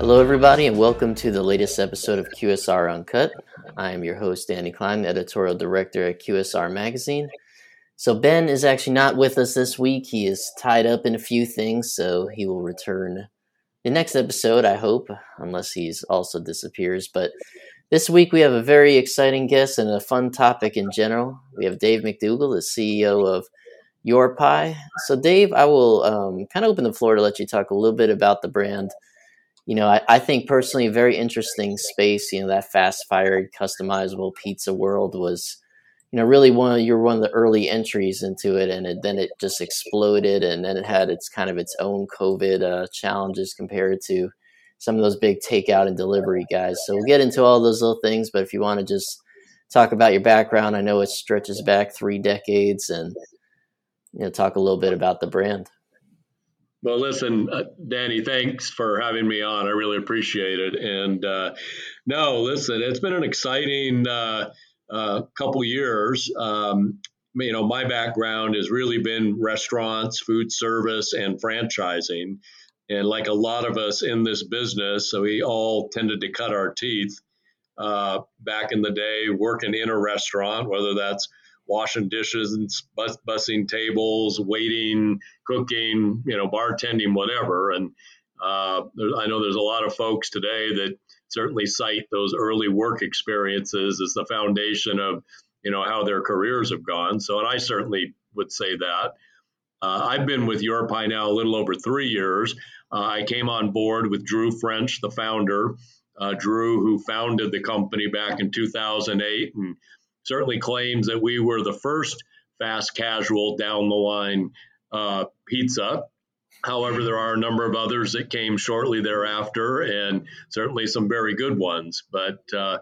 Hello, everybody, and welcome to the latest episode of QSR Uncut. I am your host, Danny Klein, editorial director at QSR Magazine. So, Ben is actually not with us this week. He is tied up in a few things, so he will return the next episode, I hope, unless he's also disappears. But this week we have a very exciting guest and a fun topic in general. We have Dave McDougall, the CEO of Your Pie. So, Dave, I will um, kind of open the floor to let you talk a little bit about the brand you know, I, I, think personally a very interesting space. You know, that fast fired, customizable pizza world was, you know, really one of you're one of the early entries into it, and it, then it just exploded, and then it had its kind of its own COVID uh, challenges compared to some of those big takeout and delivery guys. So we'll get into all those little things, but if you want to just talk about your background, I know it stretches back three decades, and you know, talk a little bit about the brand. Well, listen, uh, Danny, thanks for having me on. I really appreciate it. And uh, no, listen, it's been an exciting uh, uh couple years. Um, you know, my background has really been restaurants, food service, and franchising. And like a lot of us in this business, so we all tended to cut our teeth uh, back in the day working in a restaurant, whether that's washing dishes and bus- bussing tables, waiting, cooking, you know, bartending, whatever. And uh, I know there's a lot of folks today that certainly cite those early work experiences as the foundation of, you know, how their careers have gone. So, and I certainly would say that. Uh, I've been with Pie now a little over three years. Uh, I came on board with Drew French, the founder. Uh, Drew, who founded the company back in 2008 and certainly claims that we were the first fast casual down the line uh, pizza. However, there are a number of others that came shortly thereafter, and certainly some very good ones. But uh,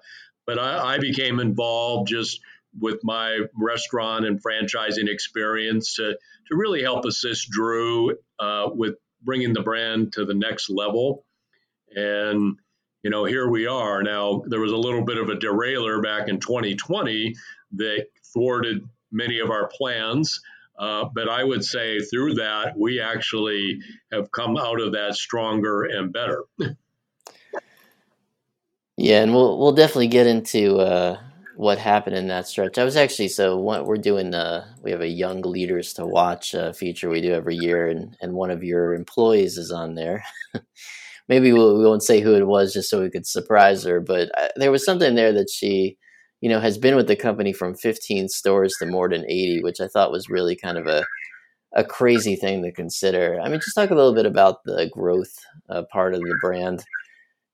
but I, I, became involved just with my restaurant and franchising experience to to really help assist Drew uh, with bringing the brand to the next level. And you know, here we are. Now, there was a little bit of a derailer back in 2020 that thwarted many of our plans. Uh, but I would say through that, we actually have come out of that stronger and better. yeah, and we'll we'll definitely get into uh, what happened in that stretch. I was actually so what we're doing. Uh, we have a young leaders to watch uh, feature we do every year, and and one of your employees is on there. maybe we'll, we won't say who it was just so we could surprise her. But I, uh, there was something there that she, you know, has been with the company from 15 stores to more than 80, which I thought was really kind of a a crazy thing to consider. I mean, just talk a little bit about the growth uh, part of the brand.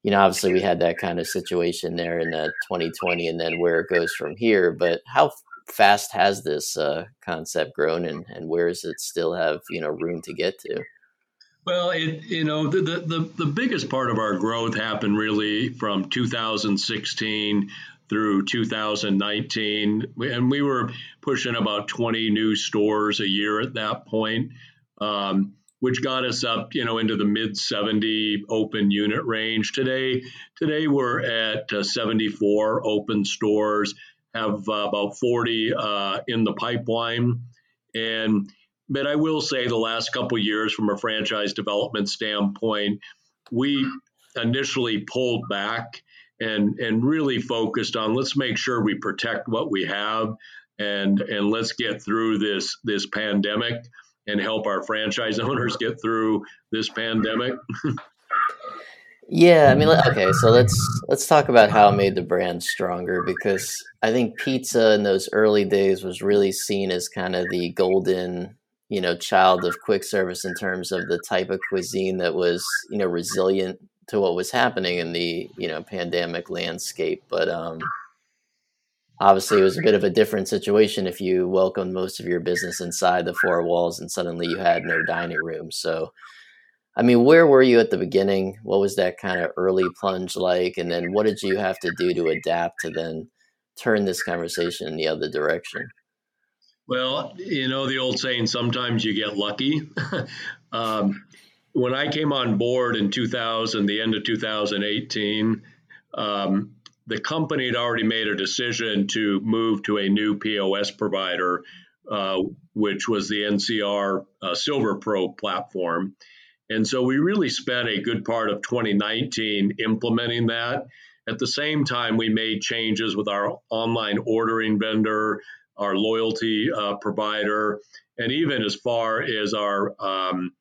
You know, obviously we had that kind of situation there in uh, 2020, and then where it goes from here. But how fast has this uh, concept grown, and, and where does it still have you know room to get to? Well, it, you know, the, the, the biggest part of our growth happened really from 2016 through 2019. And we were pushing about 20 new stores a year at that point, um, which got us up, you know, into the mid 70 open unit range. Today, today we're at uh, 74 open stores, have uh, about 40 uh, in the pipeline. And but I will say the last couple years, from a franchise development standpoint, we initially pulled back and and really focused on let's make sure we protect what we have and and let's get through this this pandemic and help our franchise owners get through this pandemic. yeah, I mean, okay, so let's let's talk about how it made the brand stronger because I think pizza in those early days was really seen as kind of the golden you know child of quick service in terms of the type of cuisine that was you know resilient to what was happening in the you know pandemic landscape. But um obviously it was a bit of a different situation if you welcomed most of your business inside the four walls and suddenly you had no dining room. So i mean where were you at the beginning? What was that kind of early plunge like? And then what did you have to do to adapt to then turn this conversation in the other direction well, you know the old saying, sometimes you get lucky. um, when I came on board in 2000, the end of 2018, um, the company had already made a decision to move to a new POS provider, uh, which was the NCR uh, Silver Pro platform. And so we really spent a good part of 2019 implementing that. At the same time, we made changes with our online ordering vendor, our loyalty uh, provider, and even as far as our um,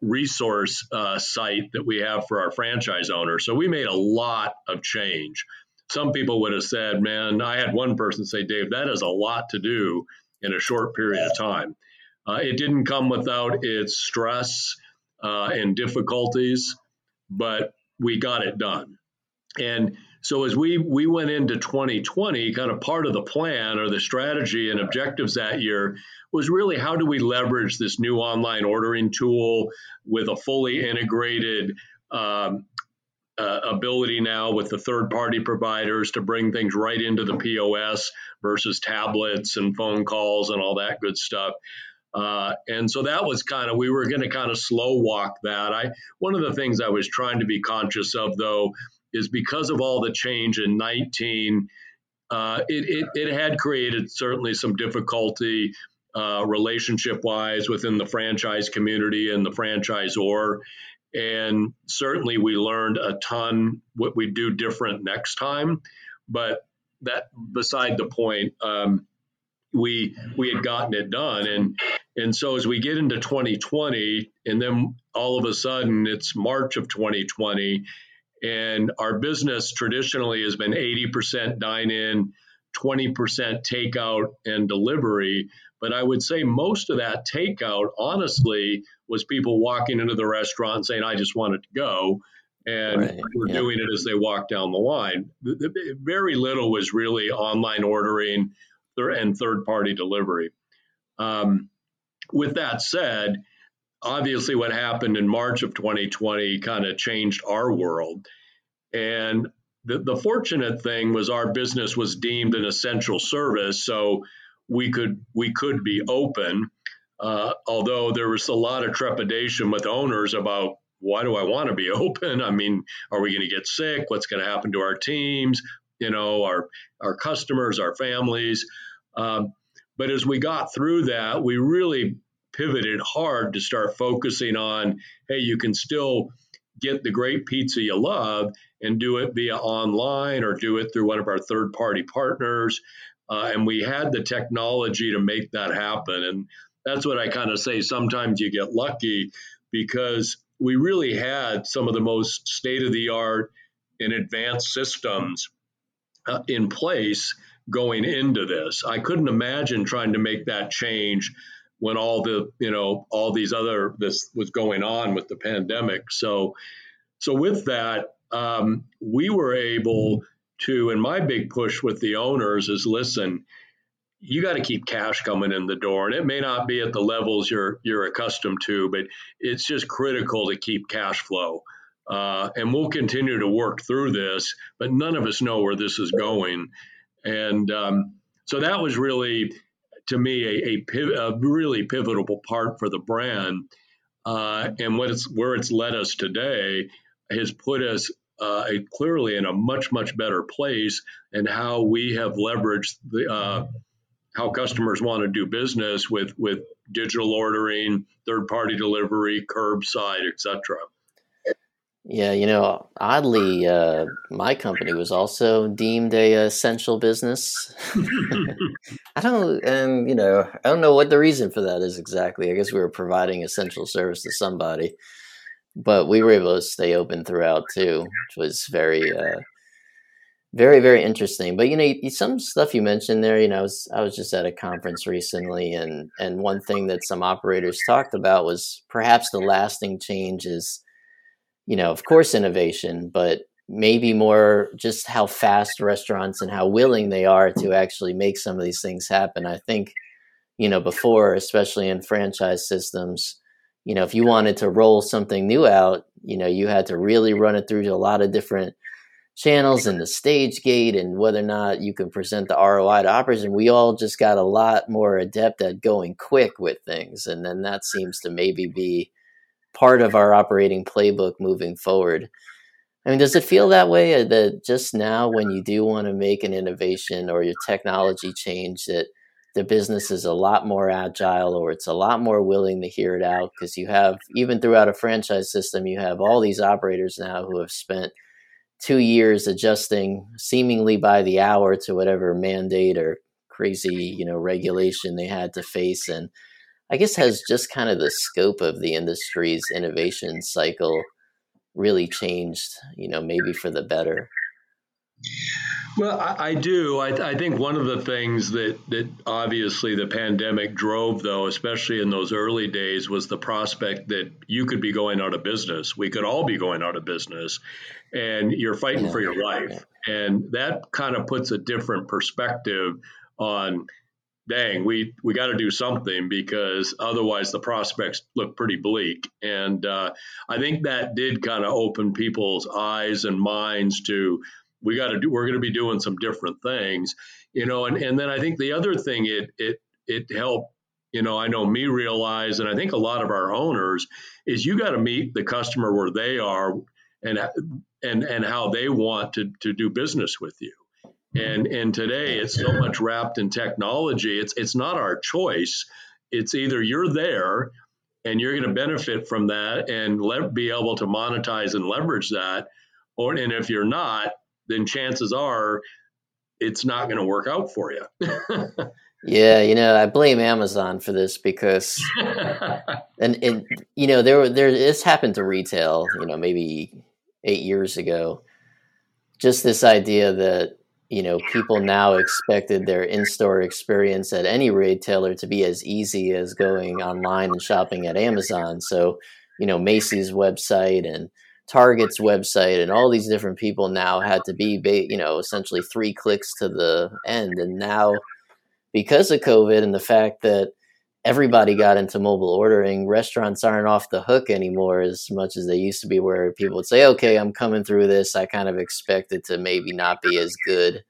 resource uh, site that we have for our franchise owners. So we made a lot of change. Some people would have said, man, I had one person say, Dave, that is a lot to do in a short period of time. Uh, it didn't come without its stress uh, and difficulties, but we got it done. And so as we we went into 2020, kind of part of the plan or the strategy and objectives that year was really how do we leverage this new online ordering tool with a fully integrated um, uh, ability now with the third party providers to bring things right into the POS versus tablets and phone calls and all that good stuff. Uh, and so that was kind of we were going to kind of slow walk that. I one of the things I was trying to be conscious of though is because of all the change in 19, uh, it, it, it had created certainly some difficulty uh, relationship wise within the franchise community and the franchisor. And certainly we learned a ton what we do different next time. But that beside the point, um, we we had gotten it done and and so as we get into 2020 and then all of a sudden it's March of 2020 and our business traditionally has been 80% dine in 20% takeout and delivery but I would say most of that takeout honestly was people walking into the restaurant and saying I just wanted to go and right. we're yeah. doing it as they walk down the line very little was really online ordering and third party delivery. Um, with that said, obviously, what happened in March of 2020 kind of changed our world. And the, the fortunate thing was our business was deemed an essential service, so we could we could be open. Uh, although there was a lot of trepidation with owners about why do I want to be open? I mean, are we going to get sick? What's going to happen to our teams? You know, our our customers, our families. Um, but as we got through that, we really pivoted hard to start focusing on hey, you can still get the great pizza you love and do it via online or do it through one of our third party partners. Uh, and we had the technology to make that happen. And that's what I kind of say sometimes you get lucky because we really had some of the most state of the art and advanced systems uh, in place going into this. I couldn't imagine trying to make that change when all the you know all these other this was going on with the pandemic. So so with that, um, we were able to. And my big push with the owners is listen. You got to keep cash coming in the door, and it may not be at the levels you're you're accustomed to, but it's just critical to keep cash flow. Uh, and we'll continue to work through this, but none of us know where this is going. And um, so that was really, to me, a, a, a really pivotal part for the brand. Uh, and what it's where it's led us today has put us uh, clearly in a much much better place and how we have leveraged the uh, how customers want to do business with with digital ordering, third party delivery, curbside, etc. Yeah, you know, oddly, uh, my company was also deemed a essential business. I don't, and you know, I don't know what the reason for that is exactly. I guess we were providing essential service to somebody, but we were able to stay open throughout too, which was very, uh, very, very interesting. But you know, some stuff you mentioned there. You know, I was I was just at a conference recently, and and one thing that some operators talked about was perhaps the lasting change is you know, of course, innovation, but maybe more just how fast restaurants and how willing they are to actually make some of these things happen. I think, you know, before, especially in franchise systems, you know, if you wanted to roll something new out, you know, you had to really run it through a lot of different channels and the stage gate and whether or not you can present the ROI to operators. And we all just got a lot more adept at going quick with things. And then that seems to maybe be part of our operating playbook moving forward. I mean, does it feel that way uh, that just now, when you do want to make an innovation or your technology change, that the business is a lot more agile or it's a lot more willing to hear it out? Because you have even throughout a franchise system you have all these operators now who have spent two years adjusting seemingly by the hour to whatever mandate or crazy you know regulation they had to face and i guess has just kind of the scope of the industry's innovation cycle really changed you know maybe for the better well, I, I do. I, I, think one of the things that that obviously the pandemic drove, though, especially in those early days, was the prospect that you could be going out of business. We could all be going out of business, and you're fighting yeah. for your life, and that kind of puts a different perspective on. Dang, we we got to do something because otherwise the prospects look pretty bleak. And uh, I think that did kind of open people's eyes and minds to we got to do we're going to be doing some different things you know and, and then i think the other thing it it it helped you know i know me realize and i think a lot of our owners is you got to meet the customer where they are and and and how they want to to do business with you and and today it's so much wrapped in technology it's it's not our choice it's either you're there and you're going to benefit from that and le- be able to monetize and leverage that or and if you're not then chances are it's not going to work out for you. yeah, you know, I blame Amazon for this because, and, and you know, there there this happened to retail, you know, maybe eight years ago. Just this idea that you know people now expected their in-store experience at any retailer to be as easy as going online and shopping at Amazon. So, you know, Macy's website and Target's website and all these different people now had to be, you know, essentially three clicks to the end. And now, because of COVID and the fact that everybody got into mobile ordering, restaurants aren't off the hook anymore as much as they used to be, where people would say, okay, I'm coming through this. I kind of expect it to maybe not be as good.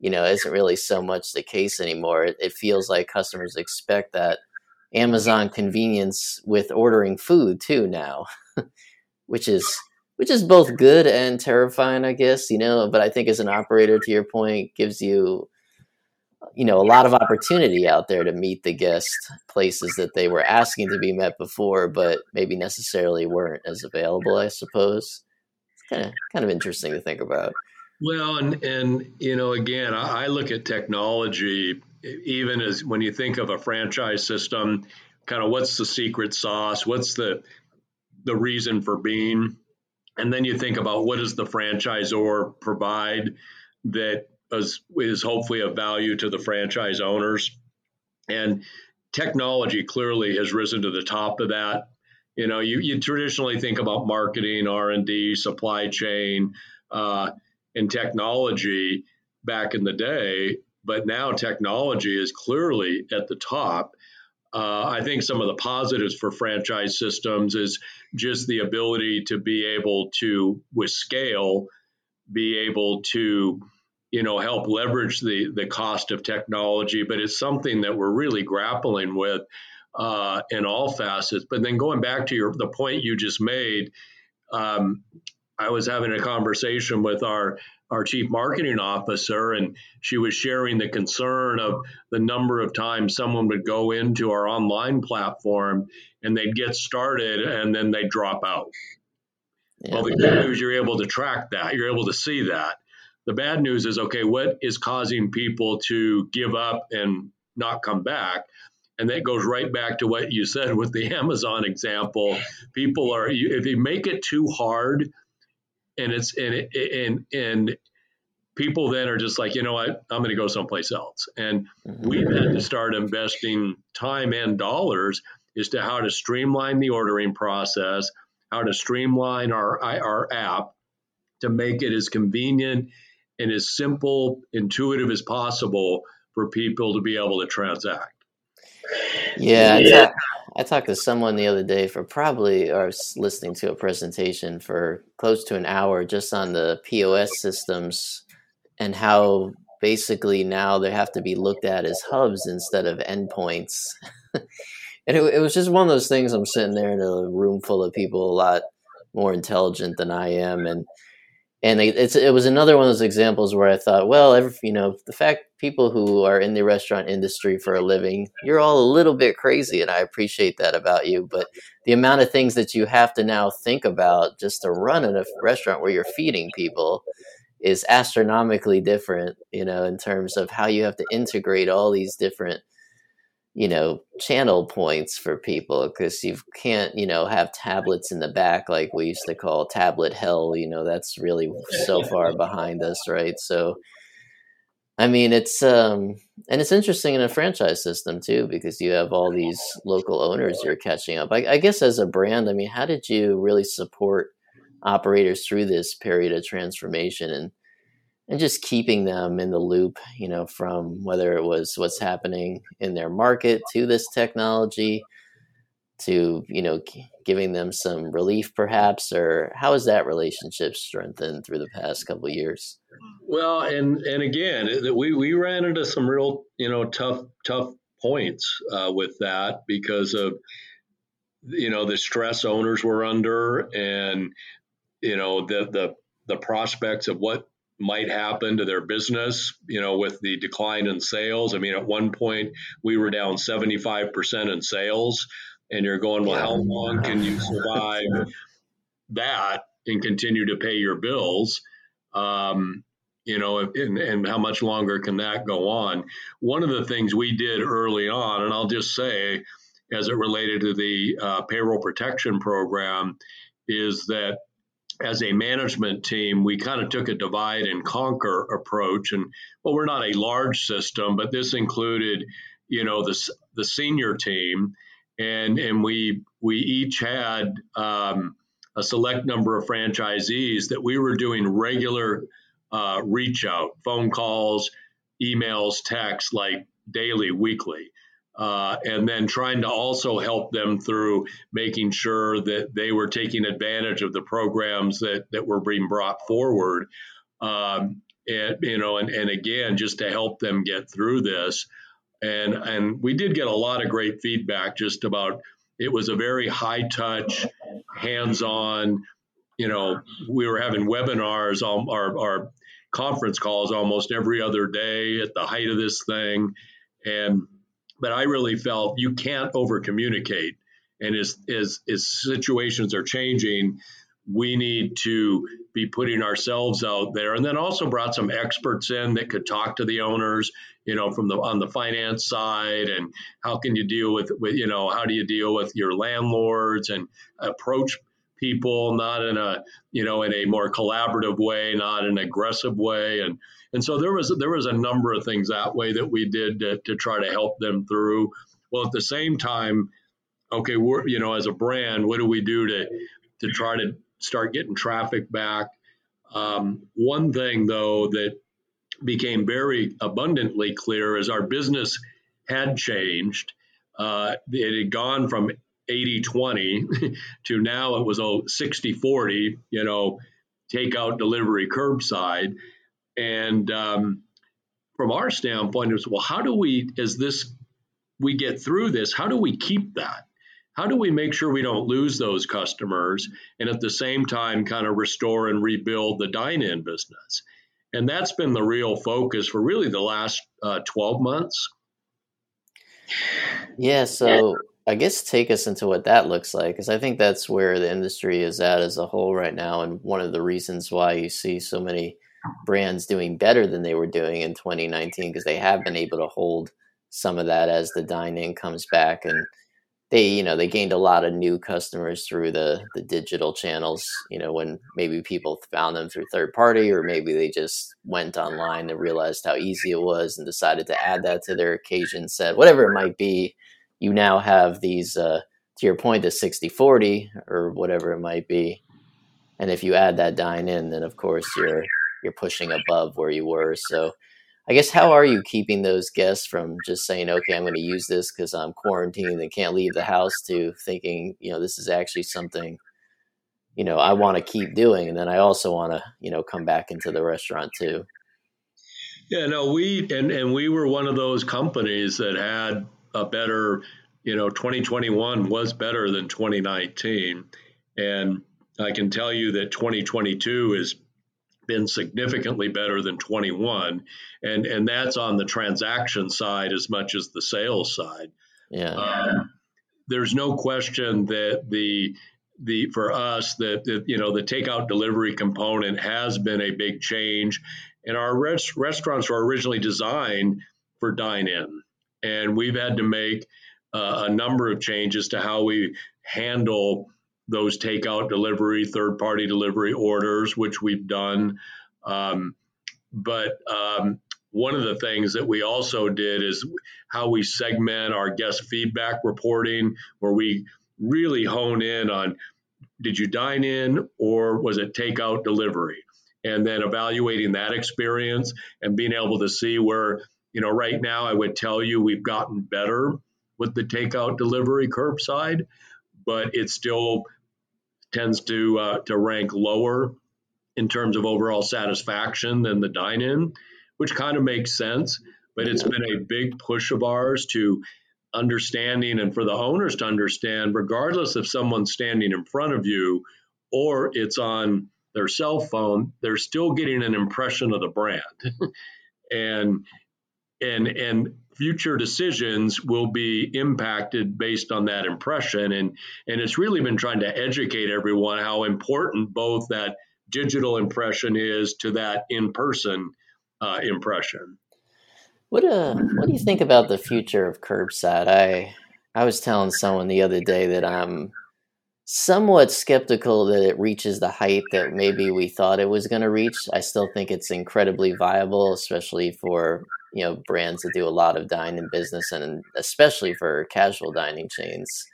You know, isn't really so much the case anymore. It, it feels like customers expect that Amazon convenience with ordering food too now, which is which is both good and terrifying, I guess, you know. But I think as an operator, to your point, gives you, you know, a lot of opportunity out there to meet the guest places that they were asking to be met before, but maybe necessarily weren't as available. I suppose it's kind of kind of interesting to think about. Well, and and you know, again, I, I look at technology even as when you think of a franchise system, kind of what's the secret sauce? What's the the reason for being? And then you think about what does the franchisor provide that is, is hopefully of value to the franchise owners. And technology clearly has risen to the top of that. You know, you, you traditionally think about marketing, R and D, supply chain, uh, and technology back in the day, but now technology is clearly at the top. Uh, I think some of the positives for franchise systems is just the ability to be able to, with scale, be able to, you know, help leverage the the cost of technology. But it's something that we're really grappling with uh, in all facets. But then going back to your the point you just made, um, I was having a conversation with our our chief marketing officer, and she was sharing the concern of the number of times someone would go into our online platform and they'd get started and then they'd drop out. Yeah. Well, the good news, you're able to track that, you're able to see that. The bad news is okay, what is causing people to give up and not come back? And that goes right back to what you said with the Amazon example. People are, if you make it too hard, and it's and and and people then are just like you know what i'm going to go someplace else and mm-hmm. we've had to start investing time and dollars as to how to streamline the ordering process how to streamline our our app to make it as convenient and as simple intuitive as possible for people to be able to transact yeah, yeah. I talked to someone the other day for probably, or listening to a presentation for close to an hour just on the POS systems and how basically now they have to be looked at as hubs instead of endpoints. and it, it, was just one of those things. I'm sitting there in a room full of people a lot more intelligent than I am, and and it was another one of those examples where I thought, well, every, you know, the fact people who are in the restaurant industry for a living, you're all a little bit crazy, and I appreciate that about you. But the amount of things that you have to now think about just to run in a restaurant where you're feeding people is astronomically different, you know, in terms of how you have to integrate all these different you know channel points for people because you can't you know have tablets in the back like we used to call tablet hell you know that's really so far behind us right? So i mean it's um and it's interesting in a franchise system too because you have all these local owners you're catching up. I, I guess as a brand i mean how did you really support operators through this period of transformation? And and just keeping them in the loop, you know, from whether it was what's happening in their market to this technology to, you know, giving them some relief perhaps, or how has that relationship strengthened through the past couple years? Well, and, and again, we, we ran into some real, you know, tough, tough points uh, with that because of, you know, the stress owners were under and, you know, the, the, the prospects of what might happen to their business, you know, with the decline in sales. I mean, at one point we were down 75% in sales, and you're going, well, how long can you survive that and continue to pay your bills? Um, you know, and, and how much longer can that go on? One of the things we did early on, and I'll just say, as it related to the uh, payroll protection program, is that as a management team, we kind of took a divide and conquer approach. And well, we're not a large system, but this included, you know, the the senior team, and and we we each had um, a select number of franchisees that we were doing regular uh, reach out, phone calls, emails, texts, like daily, weekly uh, and then trying to also help them through making sure that they were taking advantage of the programs that, that were being brought forward. Um, and, you know, and, and again, just to help them get through this. And, and we did get a lot of great feedback just about it was a very high touch, hands on, you know, we were having webinars, our, our conference calls almost every other day at the height of this thing. And but I really felt you can't over communicate. And as, as, as situations are changing, we need to be putting ourselves out there and then also brought some experts in that could talk to the owners you know from the on the finance side and how can you deal with with you know how do you deal with your landlords and approach people not in a you know in a more collaborative way not an aggressive way and and so there was there was a number of things that way that we did to, to try to help them through. Well, at the same time, okay, we're you know as a brand, what do we do to to try to start getting traffic back? Um, one thing though that became very abundantly clear is our business had changed. Uh, it had gone from 80 20 to now it was a 60 40, you know, takeout, delivery, curbside. And um, from our standpoint, it was well, how do we, as this we get through this, how do we keep that? How do we make sure we don't lose those customers and at the same time kind of restore and rebuild the dine in business? And that's been the real focus for really the last uh, 12 months. Yeah, so I guess take us into what that looks like, because I think that's where the industry is at as a whole right now. And one of the reasons why you see so many brands doing better than they were doing in 2019 because they have been able to hold some of that as the dine-in comes back and they you know they gained a lot of new customers through the the digital channels you know when maybe people found them through third party or maybe they just went online and realized how easy it was and decided to add that to their occasion set whatever it might be. You now have these uh, to your point the 60 40 or whatever it might be and if you add that dine in then of course you're you're pushing above where you were. So I guess how are you keeping those guests from just saying, okay, I'm going to use this because I'm quarantined and can't leave the house to thinking, you know, this is actually something, you know, I want to keep doing. And then I also want to, you know, come back into the restaurant too. Yeah, no, we, and, and we were one of those companies that had a better, you know, 2021 was better than 2019. And I can tell you that 2022 is been significantly better than 21 and and that's on the transaction side as much as the sales side. Yeah. Um, there's no question that the the for us that, that you know the takeout delivery component has been a big change. And our res- restaurants were originally designed for dine in and we've had to make uh, a number of changes to how we handle those takeout delivery, third party delivery orders, which we've done. Um, but um, one of the things that we also did is how we segment our guest feedback reporting, where we really hone in on did you dine in or was it takeout delivery? And then evaluating that experience and being able to see where, you know, right now I would tell you we've gotten better with the takeout delivery curbside, but it still tends to uh, to rank lower in terms of overall satisfaction than the dine-in, which kind of makes sense. But it's been a big push of ours to understanding and for the owners to understand, regardless if someone's standing in front of you or it's on their cell phone, they're still getting an impression of the brand. and and and future decisions will be impacted based on that impression. And and it's really been trying to educate everyone how important both that digital impression is to that in-person uh, impression. What uh what do you think about the future of curbside? I i was telling someone the other day that i'm somewhat skeptical that it reaches the height that maybe we thought it was going to reach. I still think it's incredibly viable especially for you know brands that do a lot of dining business and especially for casual dining chains.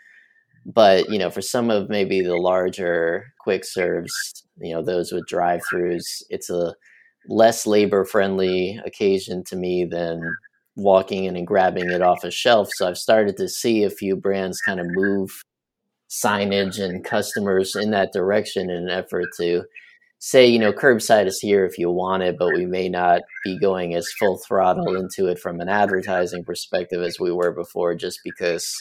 But you know for some of maybe the larger quick serves you know those with drive throughs it's a less labor friendly occasion to me than walking in and grabbing it off a shelf. So i've started to see a few brands kind of move signage and customers in that direction in an effort to say, you know, curbside is here if you want it, but we may not be going as full throttle into it from an advertising perspective as we were before, just because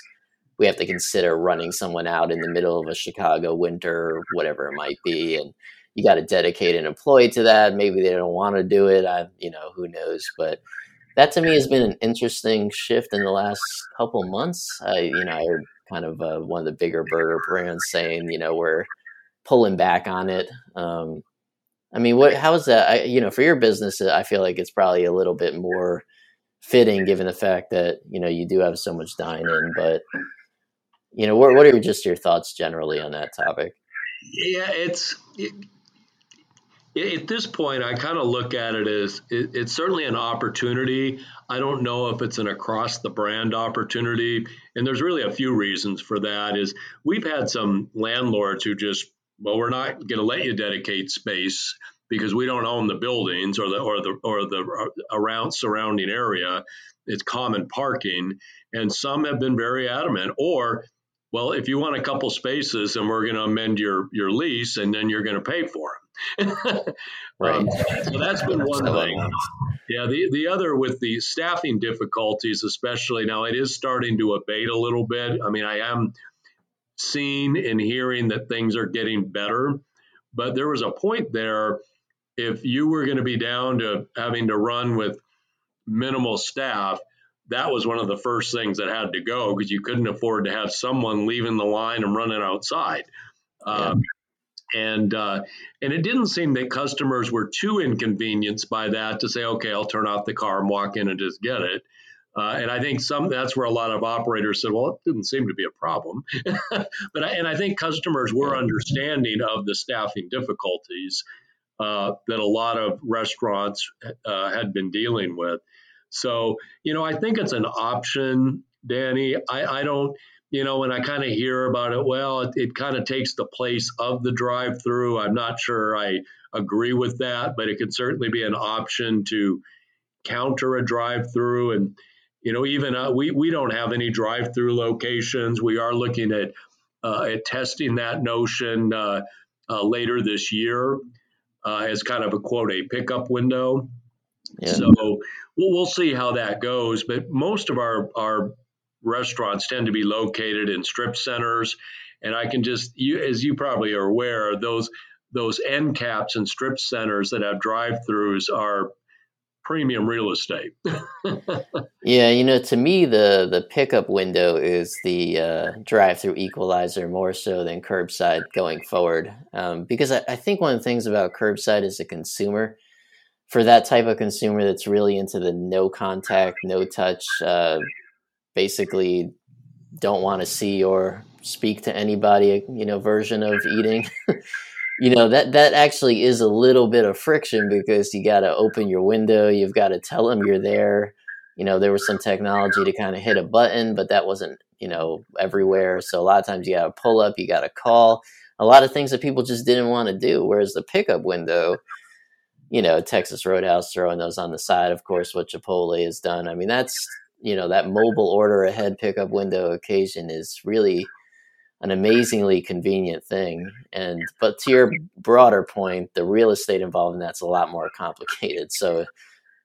we have to consider running someone out in the middle of a Chicago winter or whatever it might be. And you got to dedicate an employee to that. Maybe they don't want to do it. I, you know, who knows? But that to me has been an interesting shift in the last couple months. I, you know, I heard kind of uh, one of the bigger burger brands saying, you know, we're pulling back on it. Um, I mean, what? How is that? I, you know, for your business, I feel like it's probably a little bit more fitting given the fact that you know you do have so much dine in. But you know, what what are just your thoughts generally on that topic? Yeah, it's. It, at this point, I kind of look at it as it, it's certainly an opportunity. I don't know if it's an across the brand opportunity, and there's really a few reasons for that. Is we've had some landlords who just well, we're not going to let you dedicate space because we don't own the buildings or the or the or the uh, around surrounding area. It's common parking, and some have been very adamant. Or, well, if you want a couple spaces, and we're going to amend your your lease, and then you're going to pay for them. right. Um, so that's been one thing. Yeah. The the other with the staffing difficulties, especially now, it is starting to abate a little bit. I mean, I am seeing and hearing that things are getting better. But there was a point there, if you were going to be down to having to run with minimal staff, that was one of the first things that had to go because you couldn't afford to have someone leaving the line and running outside. Yeah. Um, and uh, and it didn't seem that customers were too inconvenienced by that to say, okay, I'll turn off the car and walk in and just get it. Uh, and I think some that's where a lot of operators said, well, it didn't seem to be a problem. but I, and I think customers were understanding of the staffing difficulties uh, that a lot of restaurants uh, had been dealing with. So, you know, I think it's an option, Danny. I, I don't, you know, when I kind of hear about it, well, it, it kind of takes the place of the drive through. I'm not sure I agree with that, but it could certainly be an option to counter a drive through. And, you know, even uh, we we don't have any drive-through locations. We are looking at uh, at testing that notion uh, uh later this year uh, as kind of a quote a pickup window. Yeah. So we'll, we'll see how that goes. But most of our our restaurants tend to be located in strip centers, and I can just you as you probably are aware those those end caps and strip centers that have drive-throughs are premium real estate. yeah, you know, to me, the the pickup window is the uh, drive-through equalizer more so than curbside going forward. Um, because I, I, think one of the things about curbside as a consumer, for that type of consumer that's really into the no contact, no touch, uh, basically don't want to see or speak to anybody, you know, version of eating. you know that that actually is a little bit of friction because you got to open your window you've got to tell them you're there. You know there was some technology to kind of hit a button but that wasn't you know everywhere. So a lot of times you got to pull up you got to call. A lot of things that people just didn't want to do. Whereas the pickup window you know texas roadhouse throwing those on the side of course what chipotle has done. I mean that's you know that mobile order ahead pickup window occasion is really an amazingly convenient thing. And but to your broader point, the real estate involved in that's a lot more complicated. So,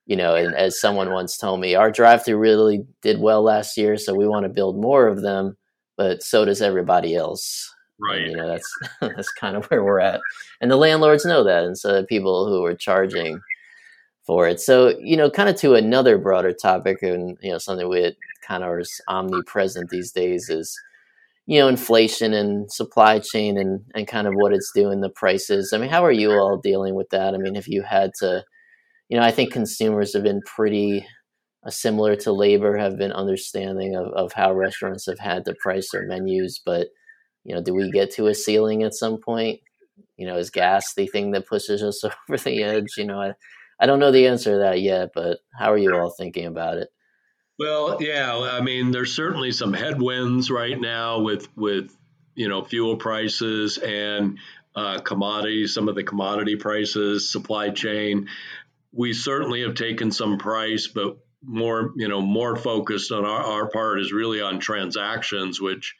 you know, and as someone once told me, our drive-through really did well last year, so we want to build more of them. But so does everybody else. Right. And, you know, that's that's kind of where we're at, and the landlords know that, and so the people who are charging for it. So, you know, kind of to another broader topic, and you know, something we kind of is omnipresent these days is you know inflation and supply chain and and kind of what it's doing the prices. I mean how are you all dealing with that? I mean have you had to you know i think consumers have been pretty uh, similar to labor have been understanding of, of how restaurants have had to price their menus but you know do we get to a ceiling at some point? You know is gas the thing that pushes us over the edge? You know i, I don't know the answer to that yet but how are you all thinking about it well, yeah, I mean, there's certainly some headwinds right now with with you know fuel prices and uh, commodities, some of the commodity prices, supply chain. We certainly have taken some price, but more you know more focused on our, our part is really on transactions, which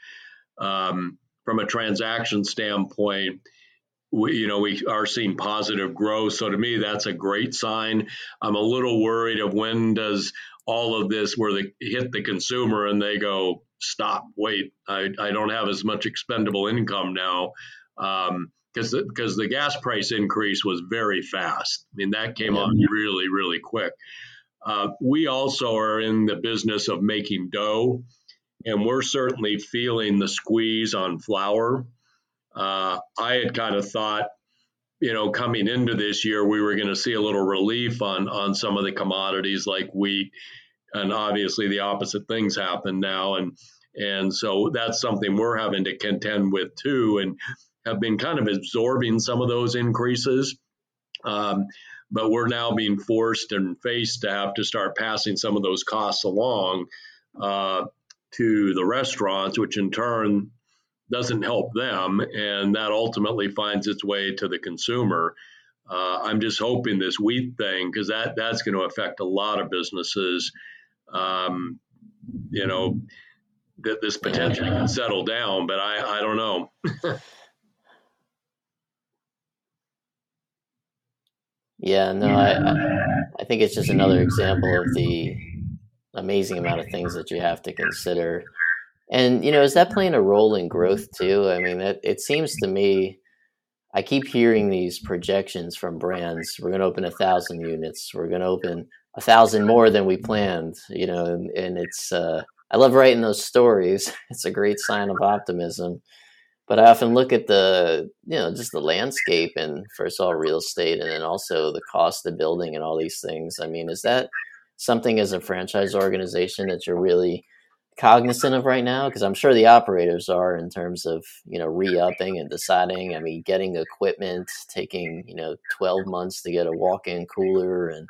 um, from a transaction standpoint. We, you know, we are seeing positive growth. So to me, that's a great sign. I'm a little worried of when does all of this where they hit the consumer and they go, stop, wait, I, I don't have as much expendable income now. because um, because the, the gas price increase was very fast. I mean, that came on really, really quick. Uh, we also are in the business of making dough, and we're certainly feeling the squeeze on flour. Uh, I had kind of thought you know, coming into this year, we were going to see a little relief on on some of the commodities like wheat, and obviously the opposite things happen now, and and so that's something we're having to contend with too, and have been kind of absorbing some of those increases. Um, but we're now being forced and faced to have to start passing some of those costs along uh, to the restaurants, which in turn doesn't help them, and that ultimately finds its way to the consumer. Uh, I'm just hoping this wheat thing, because that that's going to affect a lot of businesses. Um, you know, that this potentially can settle down, but I I don't know. yeah, no, I I think it's just another example of the amazing amount of things that you have to consider and you know, is that playing a role in growth too? I mean, it, it seems to me. I keep hearing these projections from brands. We're going to open a thousand units. We're going to open a thousand more than we planned. You know, and, and it's. Uh, I love writing those stories. It's a great sign of optimism. But I often look at the, you know, just the landscape and first of all real estate, and then also the cost of building and all these things. I mean, is that something as a franchise organization that you're really cognizant of right now? Because I'm sure the operators are in terms of you know re-upping and deciding. I mean, getting equipment, taking you know 12 months to get a walk-in cooler and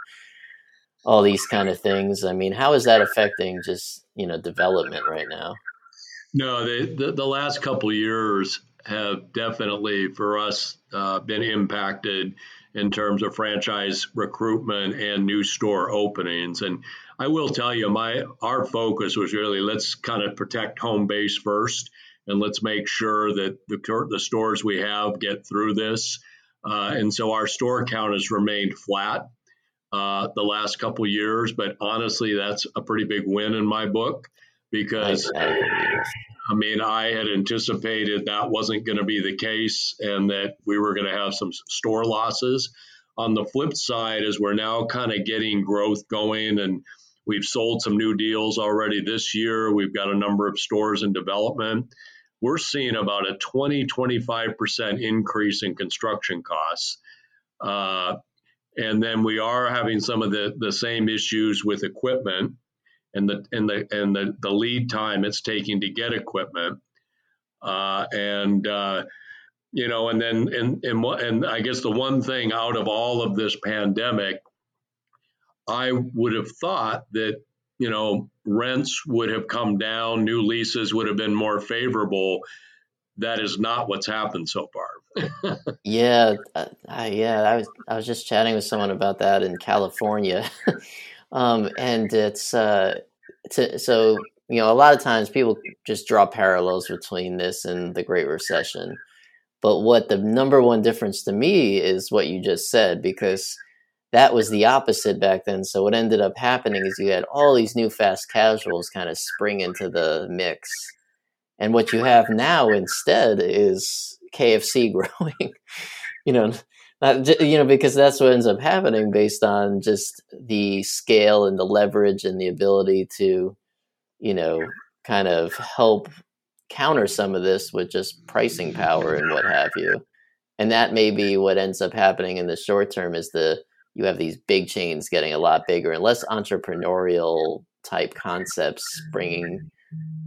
all these kind of things. I mean, how is that affecting just you know development right now? No, the the, last couple years have definitely for us uh, been impacted in terms of franchise recruitment and new store openings. And I will tell you, my our focus was really let's kind of protect home base first, and let's make sure that the the stores we have get through this. Uh, and so our store count has remained flat uh, the last couple years, but honestly, that's a pretty big win in my book. because I, mean, I had anticipated that wasn't going to be the case and that we were going to have some store losses. On the flip side, as we're now kind of getting growth going and we've sold some new deals already this year, we've got a number of stores in development. We're seeing about a 20, 25% increase in construction costs. Uh, and then we are having some of the, the same issues with equipment and the and the and the, the lead time it's taking to get equipment. Uh, and uh, you know, and then and, and and I guess the one thing out of all of this pandemic, I would have thought that you know rents would have come down, new leases would have been more favorable. That is not what's happened so far. yeah, uh, yeah. I was I was just chatting with someone about that in California. Um, and it's uh, to, so you know a lot of times people just draw parallels between this and the Great Recession. But what the number one difference to me is what you just said because that was the opposite back then. So what ended up happening is you had all these new fast casuals kind of spring into the mix. And what you have now instead is KFC growing. you know, not, you know, because that's what ends up happening based on just the scale and the leverage and the ability to, you know, kind of help counter some of this with just pricing power and what have you. And that may be what ends up happening in the short term is the you have these big chains getting a lot bigger and less entrepreneurial type concepts springing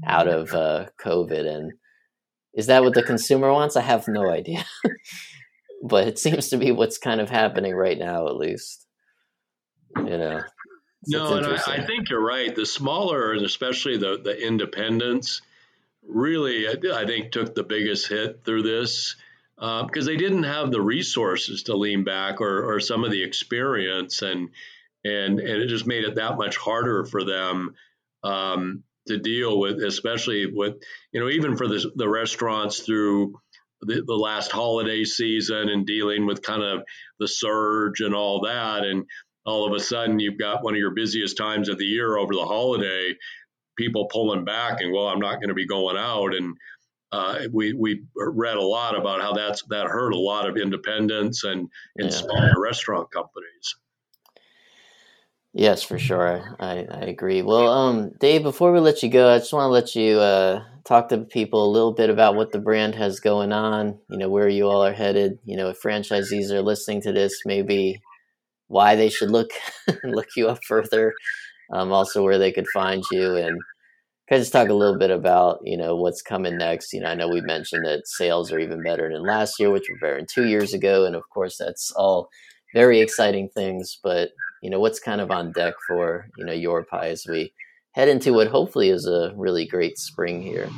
out of uh, COVID. And is that what the consumer wants? I have no idea. but it seems to be what's kind of happening right now, at least. You know. no, and I, I, think you're right. The smaller, and especially the the independents, really, I, I think took the biggest hit through this because uh, they didn't have the resources to lean back or, or some of the experience, and and and it just made it that much harder for them um, to deal with, especially with you know even for the the restaurants through the, the last holiday season and dealing with kind of the surge and all that. And all of a sudden, you've got one of your busiest times of the year over the holiday, people pulling back and, well, I'm not going to be going out. And uh, we we read a lot about how that's that hurt a lot of independents and and yeah. smaller restaurant companies. Yes, for sure. I, I agree. Well, um, Dave, before we let you go, I just want to let you uh, talk to people a little bit about what the brand has going on, you know, where you all are headed. You know, if franchisees are listening to this, maybe why they should look look you up further. Um, also where they could find you and can I just talk a little bit about, you know, what's coming next? You know, I know we mentioned that sales are even better than last year, which were better than two years ago. And of course that's all very exciting things, but you know, what's kind of on deck for, you know, your pie as we head into what hopefully is a really great spring here.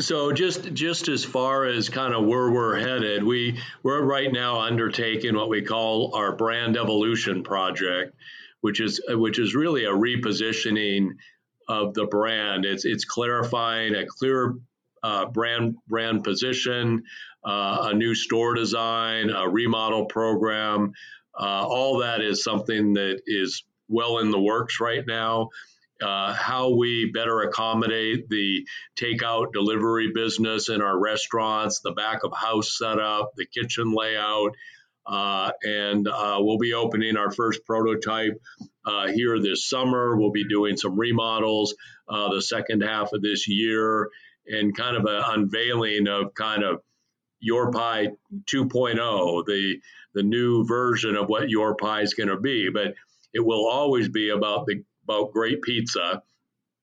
So just just as far as kind of where we're headed, we we're right now undertaking what we call our brand evolution project, which is which is really a repositioning of the brand. It's it's clarifying a clear uh, brand brand position, uh, a new store design, a remodel program, uh, all that is something that is well in the works right now. Uh, how we better accommodate the takeout delivery business in our restaurants, the back of house setup, the kitchen layout. Uh, and uh, we'll be opening our first prototype uh, here this summer. We'll be doing some remodels uh, the second half of this year and kind of an unveiling of kind of your Pie 2.0, the the new version of what Your Pie is going to be. But it will always be about the about great pizza,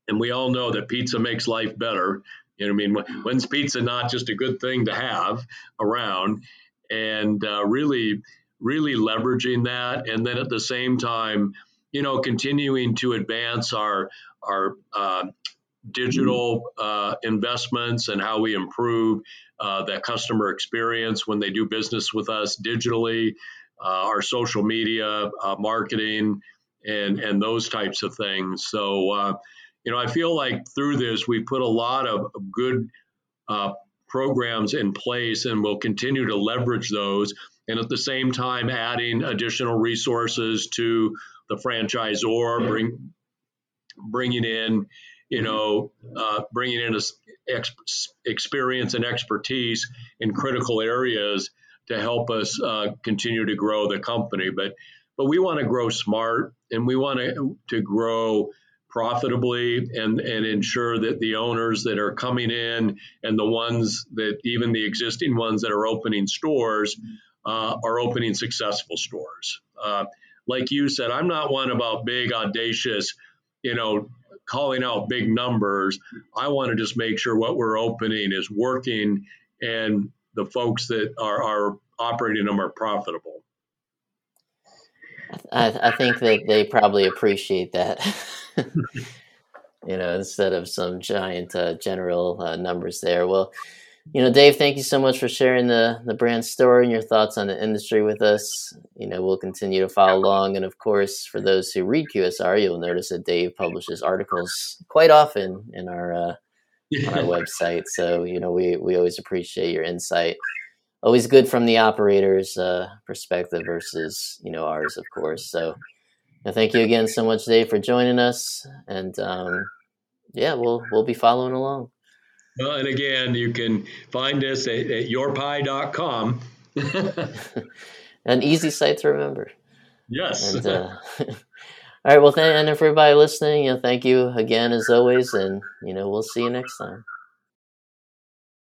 and we all know that pizza makes life better. You know, what I mean, when's pizza not just a good thing to have around? And uh, really, really leveraging that, and then at the same time, you know, continuing to advance our our uh, digital uh, investments and how we improve uh, that customer experience when they do business with us digitally, uh, our social media uh, marketing, and and those types of things. So, uh, you know, I feel like through this we put a lot of good programs in place, and we'll continue to leverage those. And at the same time, adding additional resources to the franchisor, bring bringing in, you know, uh, bringing in ex- experience and expertise in critical areas to help us uh, continue to grow the company. But but we want to grow smart and we want to to grow profitably and, and ensure that the owners that are coming in and the ones that even the existing ones that are opening stores uh, are opening successful stores. Uh, like you said, I'm not one about big, audacious, you know, calling out big numbers. I want to just make sure what we're opening is working and the folks that are, are operating them are profitable. I, I think that they probably appreciate that. you know, instead of some giant uh, general uh, numbers there. Well, you know, Dave, thank you so much for sharing the the brand story and your thoughts on the industry with us. You know, we'll continue to follow along, and of course, for those who read QSR, you'll notice that Dave publishes articles quite often in our uh, on our website. So, you know, we we always appreciate your insight. Always good from the operator's uh, perspective versus you know ours, of course. So, thank you again so much, Dave, for joining us, and um, yeah, we'll we'll be following along. Well, and again, you can find us at, at yourpie.com. An easy site to remember. Yes. And, uh, all right. Well, th- and everybody listening, you know, thank you again as always, and you know, we'll see you next time.